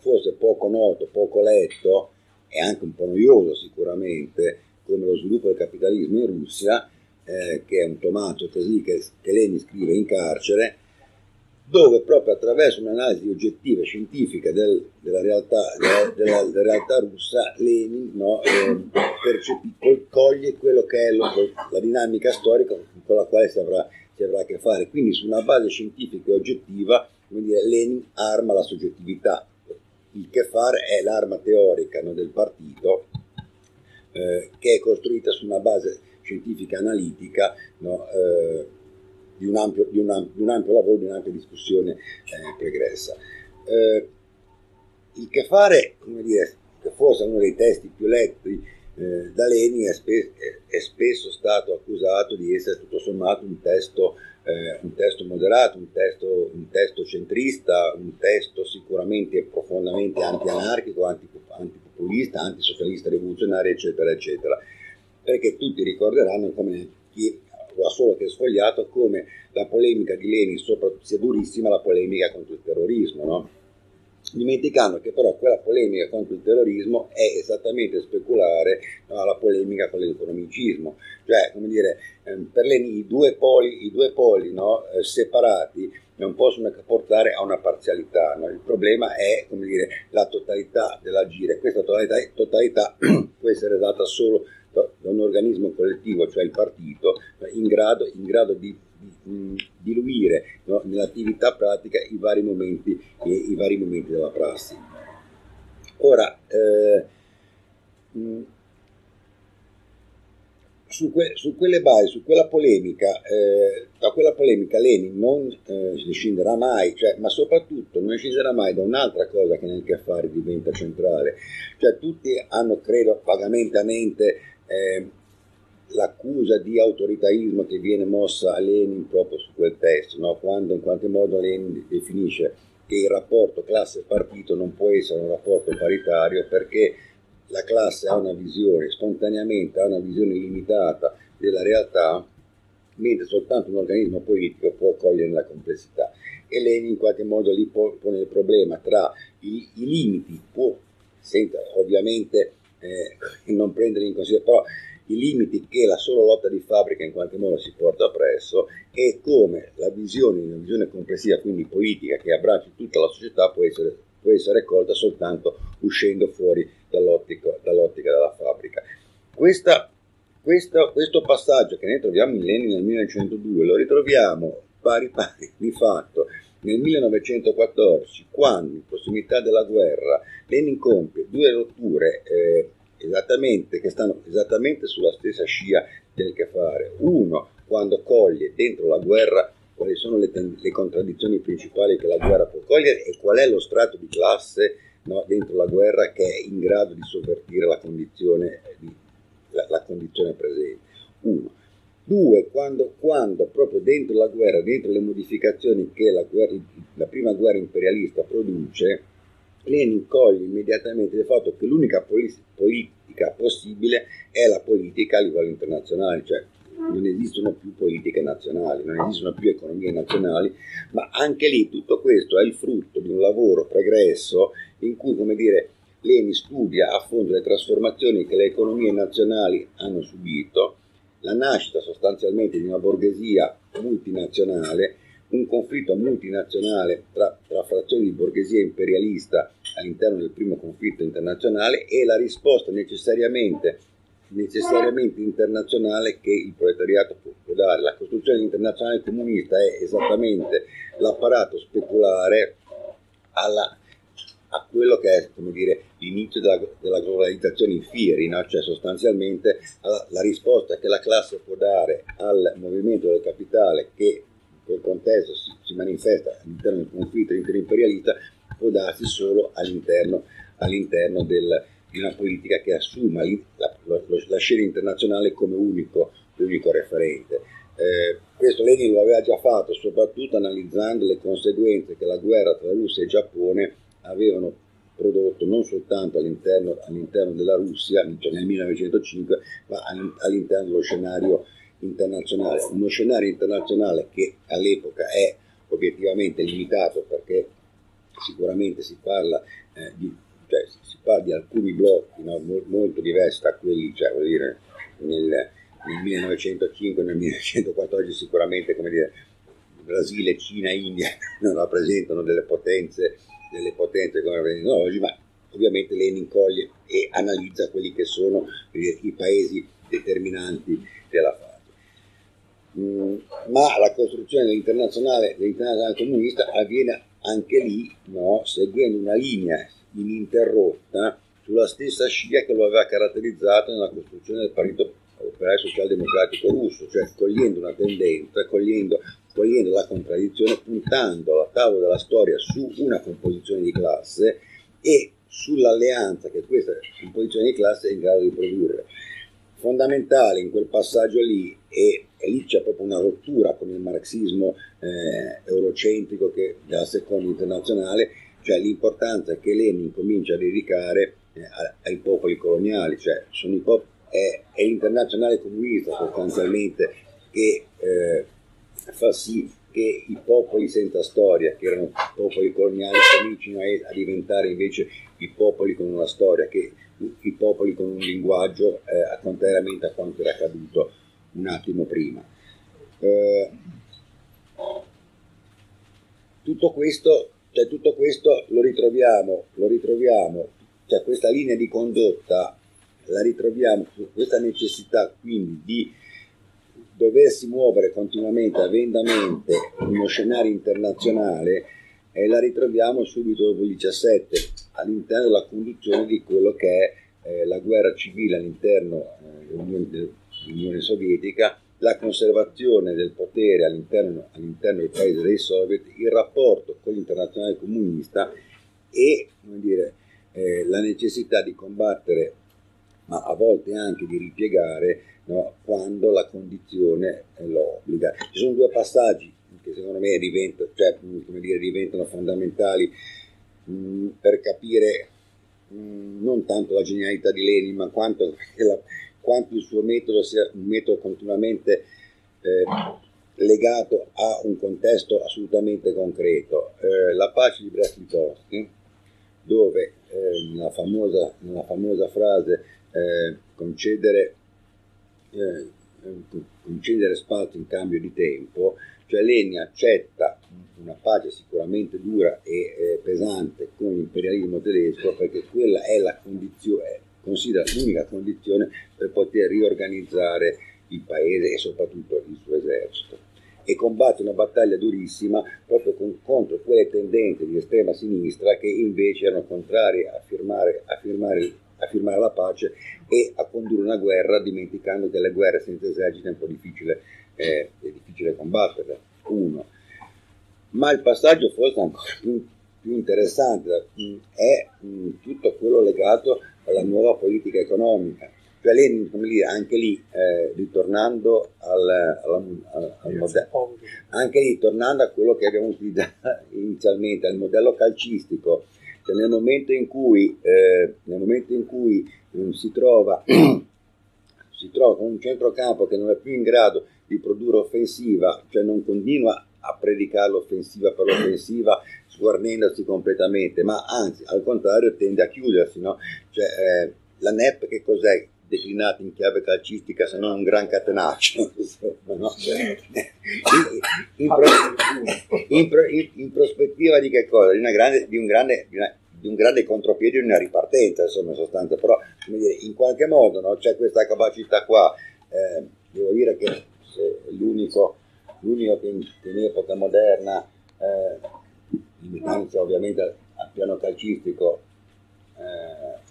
forse poco noto, poco letto e anche un po' noioso sicuramente, come lo sviluppo del capitalismo in Russia, eh, che è un tomato così che, che Lenin scrive in carcere, dove proprio attraverso un'analisi oggettiva e scientifica del, della, realtà, della, della, della, realtà, russa, Lenin no, eh, percepi, coglie quello che è lo, la dinamica storica con la quale si avrà, si avrà, a che fare. Quindi su una base scientifica e oggettiva, dire, Lenin arma la soggettività. Il che fare è l'arma teorica no, del partito eh, che è costruita su una base scientifica analitica no, eh, di, un ampio, di, un di, un ampio, lavoro, di un'ampia discussione eh, pregressa. Eh, il che fare, come dire, che forse uno dei testi più letti eh, da Leni, è, spe- è, spesso stato accusato di essere tutto sommato un testo, eh, un testo moderato, un testo, un testo, centrista, un testo sicuramente profondamente anti-anarchico, antipopulista, antisocialista rivoluzionario, eccetera, eccetera perché tutti ricorderanno come chi ha solo che sfogliato come la polemica di Lenin sia durissima la polemica contro il terrorismo, no? dimenticando che però quella polemica contro il terrorismo è esattamente speculare no, la polemica con l'economicismo, cioè come dire, ehm, per Lenin i due poli, i due poli no, eh, separati non possono portare a una parzialità. No? Il problema è dire, la totalità dell'agire. Questa totalità, totalità [clears throat] può essere data solo da un organismo collettivo, cioè il partito, in grado, in grado di, di diluire no? nell'attività pratica i vari momenti, i, i vari momenti della prassi. Ora, eh, su, que, su, quelle basi, su quella polemica, eh, da quella polemica Lenin non eh, scenderà mai, cioè, ma soprattutto non scenderà mai da un'altra cosa che nel che affari diventa centrale. Cioè, tutti hanno, credo, vagamente a mente eh, l'accusa di autoritarismo che viene mossa a Lenin proprio su quel testo, no? quando in qualche modo Lenin definisce che il rapporto classe-partito non può essere un rapporto paritario perché la classe ha una visione, spontaneamente ha una visione limitata della realtà, mentre soltanto un organismo politico può cogliere la complessità. E Lenin in qualche modo lì pone il problema tra i, i limiti, può, senza ovviamente eh, non prendere in considerazione, però i limiti che la sola lotta di fabbrica in qualche modo si porta appresso e come la visione, una visione complessiva, quindi politica, che abbraccia tutta la società può essere, può essere colta soltanto uscendo fuori dall'ottica, dall'ottica della fabbrica. Questa, questa, questo passaggio che noi troviamo in Lenin nel 1902 lo ritroviamo pari pari di fatto nel 1914, quando in prossimità della guerra Lenin compie due rotture eh, esattamente, che stanno esattamente sulla stessa scia del che fare. Uno, quando coglie dentro la guerra quali sono le, le contraddizioni principali che la guerra può cogliere e qual è lo strato di classe no, dentro la guerra che è in grado di sovvertire la condizione, di, la, la condizione presente. Uno. Due, quando, quando, proprio dentro la guerra, dentro le modificazioni che la, guerra, la prima guerra imperialista produce, Lenin coglie immediatamente il fatto che l'unica politica possibile è la politica a livello internazionale, cioè non esistono più politiche nazionali, non esistono più economie nazionali, ma anche lì tutto questo è il frutto di un lavoro pregresso in cui, come dire, Leni studia a fondo le trasformazioni che le economie nazionali hanno subito, la nascita sostanzialmente di una borghesia multinazionale, un conflitto multinazionale tra, tra frazioni di borghesia imperialista all'interno del primo conflitto internazionale e la risposta necessariamente necessariamente internazionale che il proletariato può dare. La costruzione internazionale comunista è esattamente l'apparato speculare alla, a quello che è dire, l'inizio della, della, globalizzazione in fieri, no? cioè sostanzialmente la, la risposta che la classe può dare al movimento del capitale che in quel contesto si, si manifesta all'interno del conflitto interimperialista può darsi solo all'interno, all'interno del, di una politica che assuma la, la, la scena internazionale come unico, unico referente. Eh, questo Lenin lo aveva già fatto, soprattutto analizzando le conseguenze che la guerra tra Russia e Giappone avevano prodotto non soltanto all'interno, all'interno della Russia, cioè nel 1905, ma all'interno dello scenario internazionale. Uno scenario internazionale che all'epoca è obiettivamente limitato perché sicuramente si parla eh, di cioè, si parla di alcuni blocchi no, molto diversi da quelli, cioè, vuol dire, nel, nel 1905 nel 1914 sicuramente come dire, Brasile, Cina, India [laughs] non rappresentano delle potenze, delle potenze come rappresentano oggi, ma ovviamente Lenin coglie e analizza quelli che sono dire, i paesi determinanti della fase. Mm, ma la costruzione dell'internazionale, dell'internazionale comunista avviene anche lì no, seguendo una linea ininterrotta sulla stessa scia che lo aveva caratterizzato nella costruzione del partito operaio socialdemocratico russo, cioè cogliendo una tendenza, cogliendo, cogliendo la contraddizione, puntando alla tavola della storia su una composizione di classe e sull'alleanza che questa composizione di classe è in grado di produrre. Fondamentale in quel passaggio lì, e, e lì c'è proprio una rottura con il marxismo eh, eurocentrico che, della seconda internazionale, cioè l'importanza che Lenin comincia a dedicare eh, ai popoli coloniali, cioè pop- è, è, l'internazionale comunista sostanzialmente che eh, fa sì che i popoli senza storia, che erano popoli coloniali, comincino a, diventare invece i popoli con una storia, che, i popoli con un linguaggio eh, contrariamente a quanto era accaduto un attimo prima. Eh, tutto questo, cioè, tutto questo lo ritroviamo, lo ritroviamo, cioè questa linea di condotta la ritroviamo, questa necessità quindi di doversi muovere continuamente, avendamente uno scenario internazionale, e la ritroviamo subito dopo il 17 all'interno della conduzione di quello che è eh, la guerra civile all'interno eh, dell'Unione, dell'Unione Sovietica, la conservazione del potere all'interno, all'interno dei paesi dei soviet, il rapporto con l'internazionale comunista e dire, eh, la necessità di combattere, ma a volte anche di ripiegare no, quando la condizione lo obbliga. Ci sono due passaggi che secondo me diventano, cioè, dire, diventano fondamentali mh, per capire mh, non tanto la genialità di Lenin, ma quanto, [laughs] la, quanto il suo metodo sia un metodo continuamente eh, legato a un contesto assolutamente concreto. Eh, la pace di Brest-Litovsk, dove eh, nella, famosa, nella, famosa, frase eh, concedere eh, concedere spazio in cambio di tempo, cioè Lenin accetta una pace sicuramente dura e eh, pesante con l'imperialismo tedesco perché quella è la condizione, considera l'unica condizione per poter riorganizzare il paese e soprattutto il suo esercito. E combatte una battaglia durissima proprio con, contro quelle tendenze di estrema sinistra che invece erano contrarie a firmare, a firmare a firmare la pace e a condurre una guerra dimenticando che le guerre senza esercito è un po' difficile, eh, è difficile combatterle. Uno. Ma il passaggio forse ancora più, più interessante mm, è mm, tutto quello legato alla nuova politica economica. Cioè lei, come dire, anche lì, eh, ritornando al, al, al modello, anche lì, tornando a quello che abbiamo utilizzato [laughs] inizialmente, al modello calcistico, cioè nel momento in cui, eh, momento in cui eh, si, trova, [clears throat] si trova un centrocampo che non è più in grado di produrre offensiva, cioè non continua a predicare l'offensiva per l'offensiva sguarnendosi completamente, ma anzi al contrario tende a chiudersi. No? Cioè, eh, la NEP che cos'è? Declinata in chiave calcistica se non un gran catenaccio [laughs] no? in, in, in, in, prospettiva di che cosa? Di, grande, di, un grande, di, una, di, un grande, contropiede di una ripartenza insomma in sostanza però in qualche modo no? c'è questa capacità qua eh, devo dire che l'unico, l'unico che, in, epoca moderna eh, limitandosi ovviamente al, al piano calcistico eh,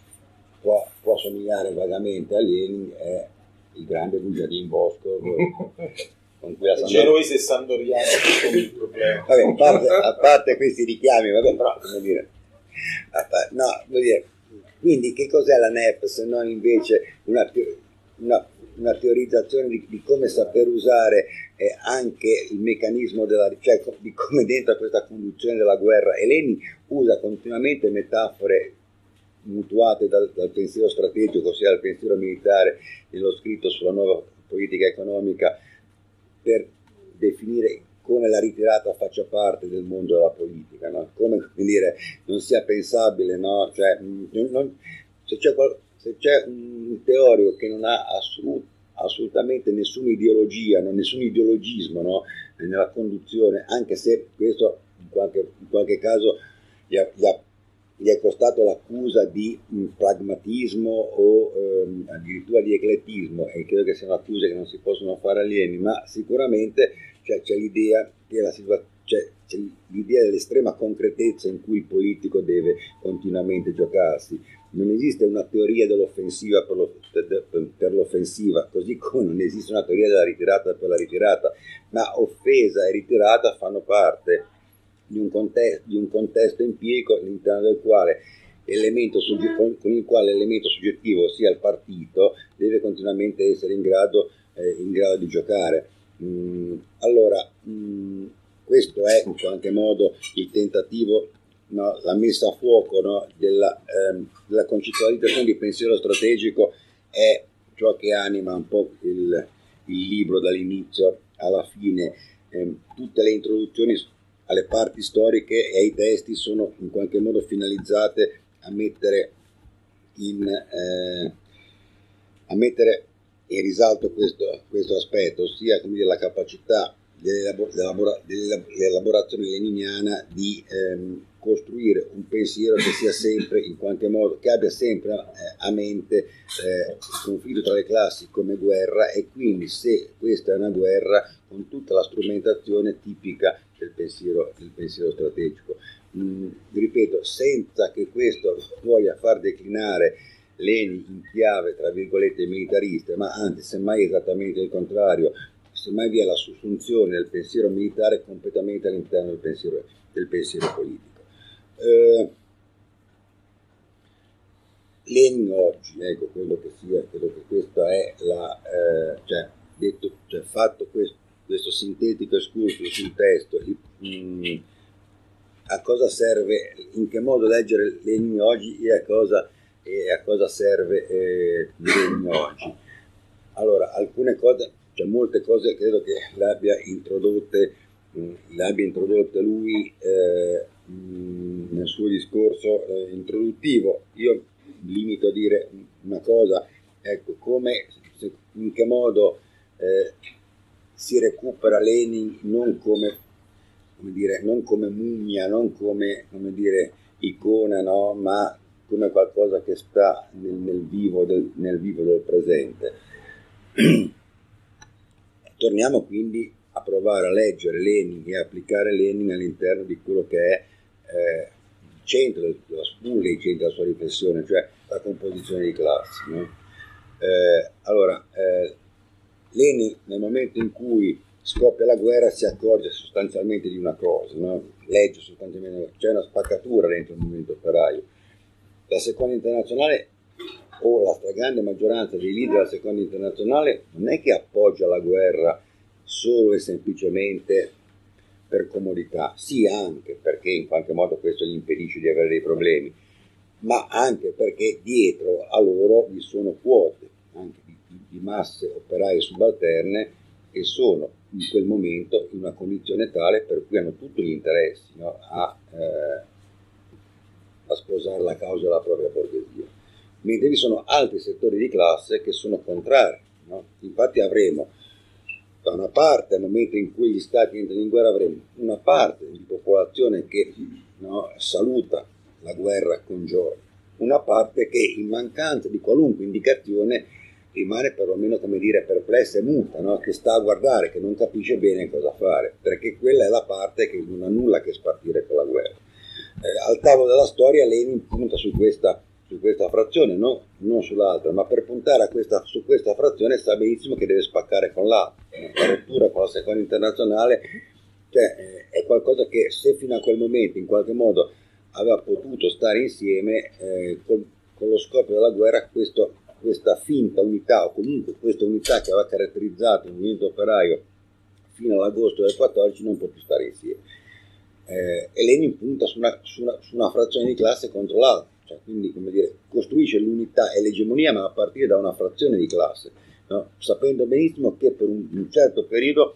può, può somigliare vagamente a Lenin è il grande Bugiardin Bosco [laughs] con cui la Sandor... Genovese e Sandoriano il problema. Vabbè, a, parte, a parte questi richiami vabbè, però come dire, parte, no, vuol dire quindi che cos'è la NEP se non invece una, una, una teorizzazione di, di, come saper usare eh, anche il meccanismo della cioè di come dentro questa conduzione della guerra? E Lenin usa continuamente metafore mutuate dal, dal, pensiero strategico, ossia dal pensiero militare, nello scritto sulla nuova politica economica, per definire come la ritirata faccia parte del mondo della politica, no? come dire, non sia pensabile, no? cioè, non, se, c'è qual, se, c'è un teorico che non ha assolut, assolutamente nessuna ideologia, no? nessun ideologismo nella conduzione, anche se questo in qualche, in qualche caso gli ha, gli ha gli è costato l'accusa di pragmatismo o ehm, addirittura di eclettismo e credo che siano accuse che non si possono fare alieni, ma sicuramente cioè, c'è, l'idea situazione c'è, l'idea dell'estrema concretezza in cui il politico deve continuamente giocarsi. Non esiste una teoria dell'offensiva per, lo, per, l'offensiva, così come non esiste una teoria della ritirata per la ritirata, ma offesa e ritirata fanno parte di un, contesto, di un contesto empirico all'interno del quale sugge- con, con, il quale l'elemento soggettivo, ossia il partito, deve continuamente essere in grado, eh, in grado di giocare. Mm, allora, mm, questo è in qualche modo il tentativo, no, la messa a fuoco no, della, ehm, della, concettualizzazione di pensiero strategico è ciò che anima un po' il, il libro dall'inizio alla fine. Eh, tutte le introduzioni alle parti storiche e ai testi sono in qualche modo finalizzate a mettere in, eh, a mettere in risalto questo, questo aspetto, ossia dire, la capacità dell'elaborazione leniniana di ehm, costruire un pensiero che sia sempre in qualche modo, che abbia sempre eh, a mente eh, il conflitto tra le classi come guerra e quindi se questa è una guerra con tutta la strumentazione tipica del pensiero, del pensiero strategico. Mm, ripeto, senza che questo voglia far declinare Leni in chiave, tra virgolette, militarista, ma anzi, semmai esattamente il contrario, semmai vi è la sussunzione del pensiero militare completamente all'interno del pensiero, del pensiero politico. Eh, Lenin oggi, ecco, quello che sia, credo che questo è la, eh, cioè, detto, cioè, fatto questo, questo sintetico escurso sul testo, mh, mm, a cosa serve, in che modo leggere Lenin oggi e a cosa, e a cosa serve eh, Lenin oggi. Allora, alcune cose, cioè molte cose credo che le abbia introdotte, mm, le abbia introdotte lui eh, mh, nel suo discorso eh, introduttivo. Io mi limito a dire una cosa, ecco, come, se, in che modo eh, si recupera Lenin non come, come, dire, non come mummia, non come, come dire, icona, no? ma come qualcosa che sta nel, nel, vivo, del, nel vivo del presente. [clears throat] Torniamo quindi a provare a leggere Lenin e applicare Lenin all'interno di quello che è eh, il centro Spulli, il centro della sua riflessione, cioè la composizione di classi. No? Eh, allora, eh, Lenin nel momento in cui scoppia la guerra si accorge sostanzialmente di una cosa, no? legge sostanzialmente, c'è una spaccatura dentro il movimento operaio. La seconda internazionale o la stragrande maggioranza dei leader della seconda internazionale non è che appoggia la guerra solo e semplicemente per comodità, sì anche perché in qualche modo questo gli impedisce di avere dei problemi, ma anche perché dietro a loro vi sono quote anche di, di masse operaie subalterne che sono in quel momento in una condizione tale per cui hanno tutti gli interessi no, a, eh, a sposare la causa della propria borghesia, mentre vi sono altri settori di classe che sono contrari. No? Infatti avremo da una parte, al momento in cui gli stati entrano in guerra, avremo una parte di popolazione che no, saluta la guerra con gioia, una parte che in mancanza di qualunque indicazione rimane perlomeno come dire perplessa e muta, no? che sta a guardare, che non capisce bene cosa fare, perché quella è la parte che non ha nulla a che spartire con la guerra. Eh, al tavolo della storia Lenin punta su questa su questa frazione, no? non sull'altra, ma per puntare questa, su questa frazione sa benissimo che deve spaccare con l'altra. La rottura con la seconda internazionale cioè, eh, è qualcosa che se fino a quel momento in qualche modo aveva potuto stare insieme, eh, con, con, lo scoppio della guerra questo, questa finta unità o comunque questa unità che aveva caratterizzato il movimento operaio fino all'agosto del 14 non può più stare insieme. Eh, e Lenin punta su una, su, una, su una frazione di classe contro l'altra cioè, quindi come dire, costruisce l'unità e l'egemonia ma a partire da una frazione di classe, no? sapendo benissimo che per un, un certo periodo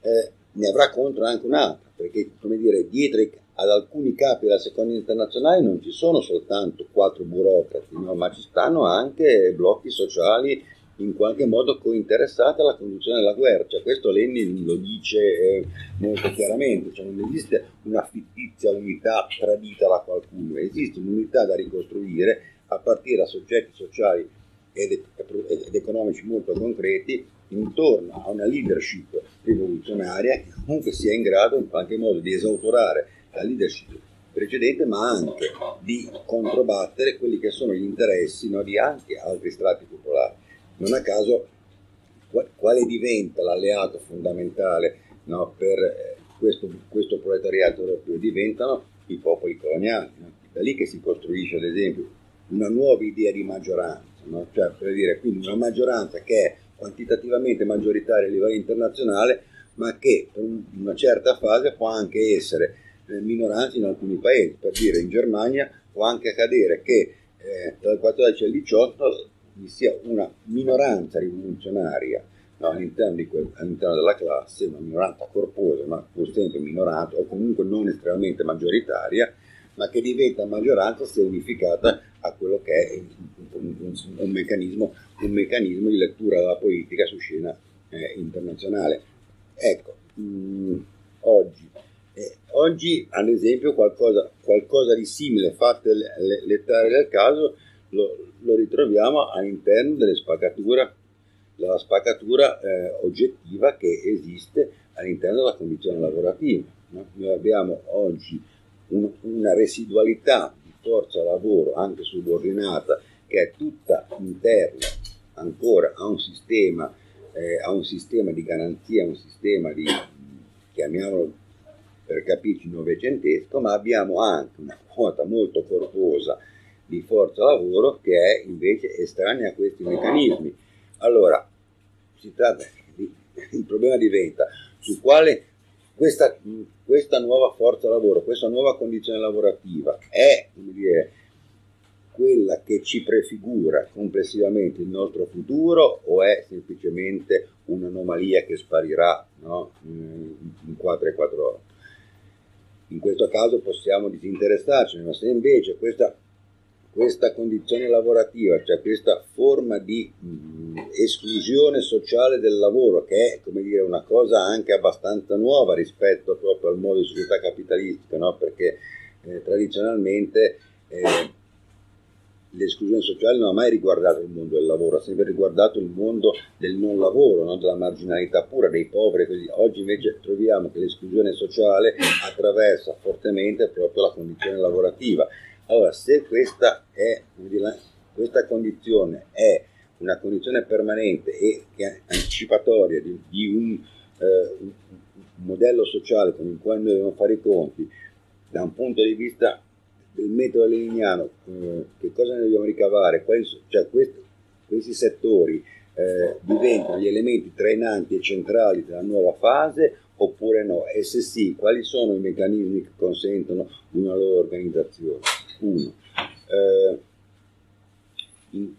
eh, ne avrà contro anche un'altra, perché come dire, dietro ad alcuni capi della seconda internazionale non ci sono soltanto quattro burocrati, no? ma ci stanno anche blocchi sociali in qualche modo cointeressate alla conduzione della guerra. Cioè, questo Lenin lo dice eh, molto chiaramente, cioè, non esiste una fittizia unità tradita da qualcuno, esiste un'unità da ricostruire a partire da soggetti sociali ed, ed economici molto concreti intorno a una leadership rivoluzionaria che comunque sia in grado in qualche modo di esautorare la leadership precedente ma anche di controbattere quelli che sono gli interessi no, di anche altri strati popolari. Non a caso quale diventa l'alleato fondamentale no, per eh, questo, questo, proletariato europeo? Diventano i popoli coloniali. No? Da lì che si costruisce, ad esempio, una nuova idea di maggioranza, no? cioè per dire quindi una maggioranza che è quantitativamente maggioritaria a livello internazionale, ma che per una certa fase può anche essere eh, minoranza in alcuni paesi. Per dire, in Germania può anche accadere che eh, dal 14 al 18 vi sia una minoranza rivoluzionaria no, all'interno, quel, all'interno, della classe, una minoranza corposa, ma pur sempre minorata o comunque non estremamente maggioritaria, ma che diventa maggioranza se unificata a quello che è un, un, un, meccanismo, un meccanismo, di lettura della politica su scena eh, internazionale. Ecco, mh, oggi. Eh, oggi, ad esempio, qualcosa, qualcosa di simile, fatte le, le, le del caso, lo, lo, ritroviamo all'interno delle spaccature, della spaccatura eh, oggettiva che esiste all'interno della condizione lavorativa. No? Noi abbiamo oggi un, una residualità di forza lavoro anche subordinata che è tutta interna ancora a un sistema, eh, a un sistema di garanzia, a un sistema di, chiamiamolo per capirci novecentesco, ma abbiamo anche una quota molto corposa di forza lavoro che è invece estranea a questi meccanismi. Allora, di, il problema diventa su quale questa, questa nuova forza lavoro, questa nuova condizione lavorativa è dire, quella che ci prefigura complessivamente il nostro futuro o è semplicemente un'anomalia che sparirà no? in 4 e 4 ore? In questo caso possiamo disinteressarcene, ma se invece questa questa condizione lavorativa, cioè questa forma di mh, esclusione sociale del lavoro, che è come dire, una cosa anche abbastanza nuova rispetto proprio al modo di società capitalistica, no? perché eh, tradizionalmente eh, l'esclusione sociale non ha mai riguardato il mondo del lavoro, ha sempre riguardato il mondo del non lavoro, no? della marginalità pura, dei poveri. Così. Oggi invece troviamo che l'esclusione sociale attraversa fortemente proprio la condizione lavorativa allora, se questa, è, questa condizione è una condizione permanente e anticipatoria di, di un, eh, un, modello sociale con il quale noi dobbiamo fare i conti, da un punto di vista del metodo leniniano, eh, che cosa ne dobbiamo ricavare? Quali, cioè questi, questi settori eh, diventano gli elementi trainanti e centrali della nuova fase oppure no? E se sì, quali sono i meccanismi che consentono una loro organizzazione? Uno, eh, in,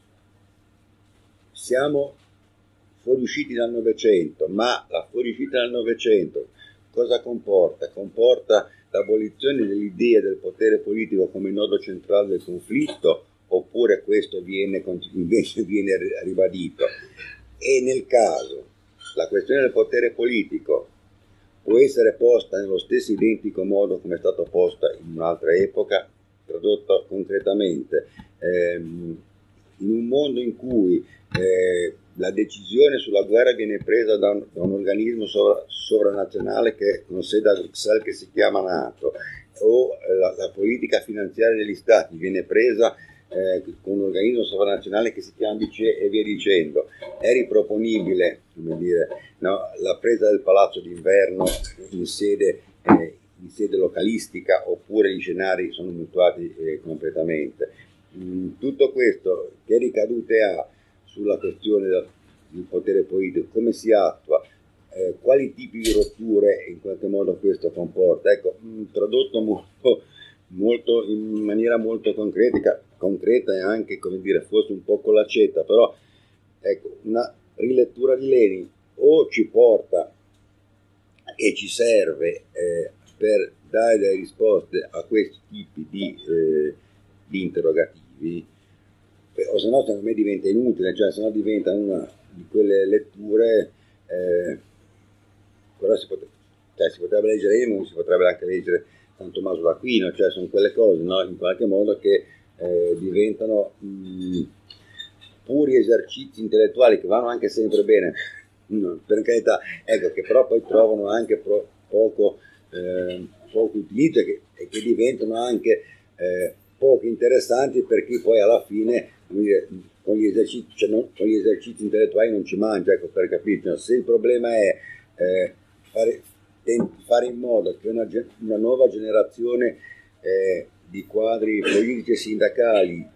siamo fuoriusciti dal Novecento, ma la fuoriuscita dal Novecento cosa comporta? Comporta l'abolizione dell'idea del potere politico come nodo centrale del conflitto oppure questo viene, [laughs] invece viene ribadito? E nel caso la questione del potere politico può essere posta nello stesso identico modo come è stata posta in un'altra epoca, tradotta concretamente, ehm, in un mondo in cui eh, la decisione sulla guerra viene presa da un, da un organismo sovra, sovranazionale che non sede a Bruxelles che si chiama Nato o eh, la, la, politica finanziaria degli stati viene presa eh, con un organismo sovranazionale che si chiama BCE e via dicendo. È riproponibile dire, no, la presa del palazzo d'inverno in sede, eh, in sede, localistica oppure gli scenari sono mutuati eh, completamente. Mm, tutto questo che ricadute ha sulla questione del, potere politico, come si attua, eh, quali tipi di rotture in qualche modo questo comporta. Ecco, mm, tradotto molto, molto, in maniera molto concreta, concreta e anche, come dire, forse un po' con l'accetta, però ecco, una rilettura di Lenin o ci porta e ci serve eh, per dare risposte a questi tipi di, eh, di interrogativi, o se no secondo me diventa inutile, cioè se no diventa una di quelle letture, eh, però si, pot- cioè, si potrebbe leggere Lenin, si potrebbe anche leggere San Tommaso d'Aquino, cioè sono quelle cose no? in qualche modo che eh, diventano mh, puri esercizi intellettuali che vanno anche sempre bene, per carità, ecco, che però poi trovano anche pro, poco, eh, poco, utilizzo e che, diventano anche eh, poco interessanti per chi poi alla fine dire, con, gli esercizi, cioè non, con gli esercizi intellettuali non ci mangia, ecco, per capirci. Se il problema è eh, fare, fare, in modo che una, una nuova generazione eh, di quadri politici e sindacali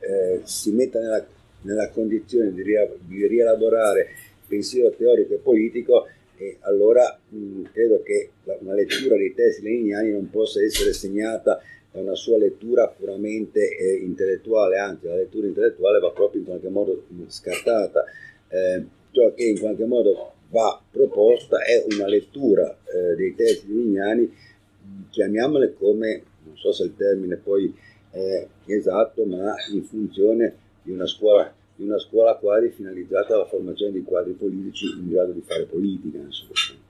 eh, si metta nella, nella condizione di, ria, di, rielaborare pensiero teorico e politico, e allora mh, credo che una lettura dei testi leniniani non possa essere segnata da una sua lettura puramente eh, intellettuale, anzi la lettura intellettuale va proprio in qualche modo scartata. Eh, ciò che in qualche modo va proposta è una lettura eh, dei testi leniniani, chiamiamole come so se il termine poi è esatto, ma in funzione di una scuola, di una scuola quasi finalizzata alla formazione di quadri politici in grado di fare politica. Insomma.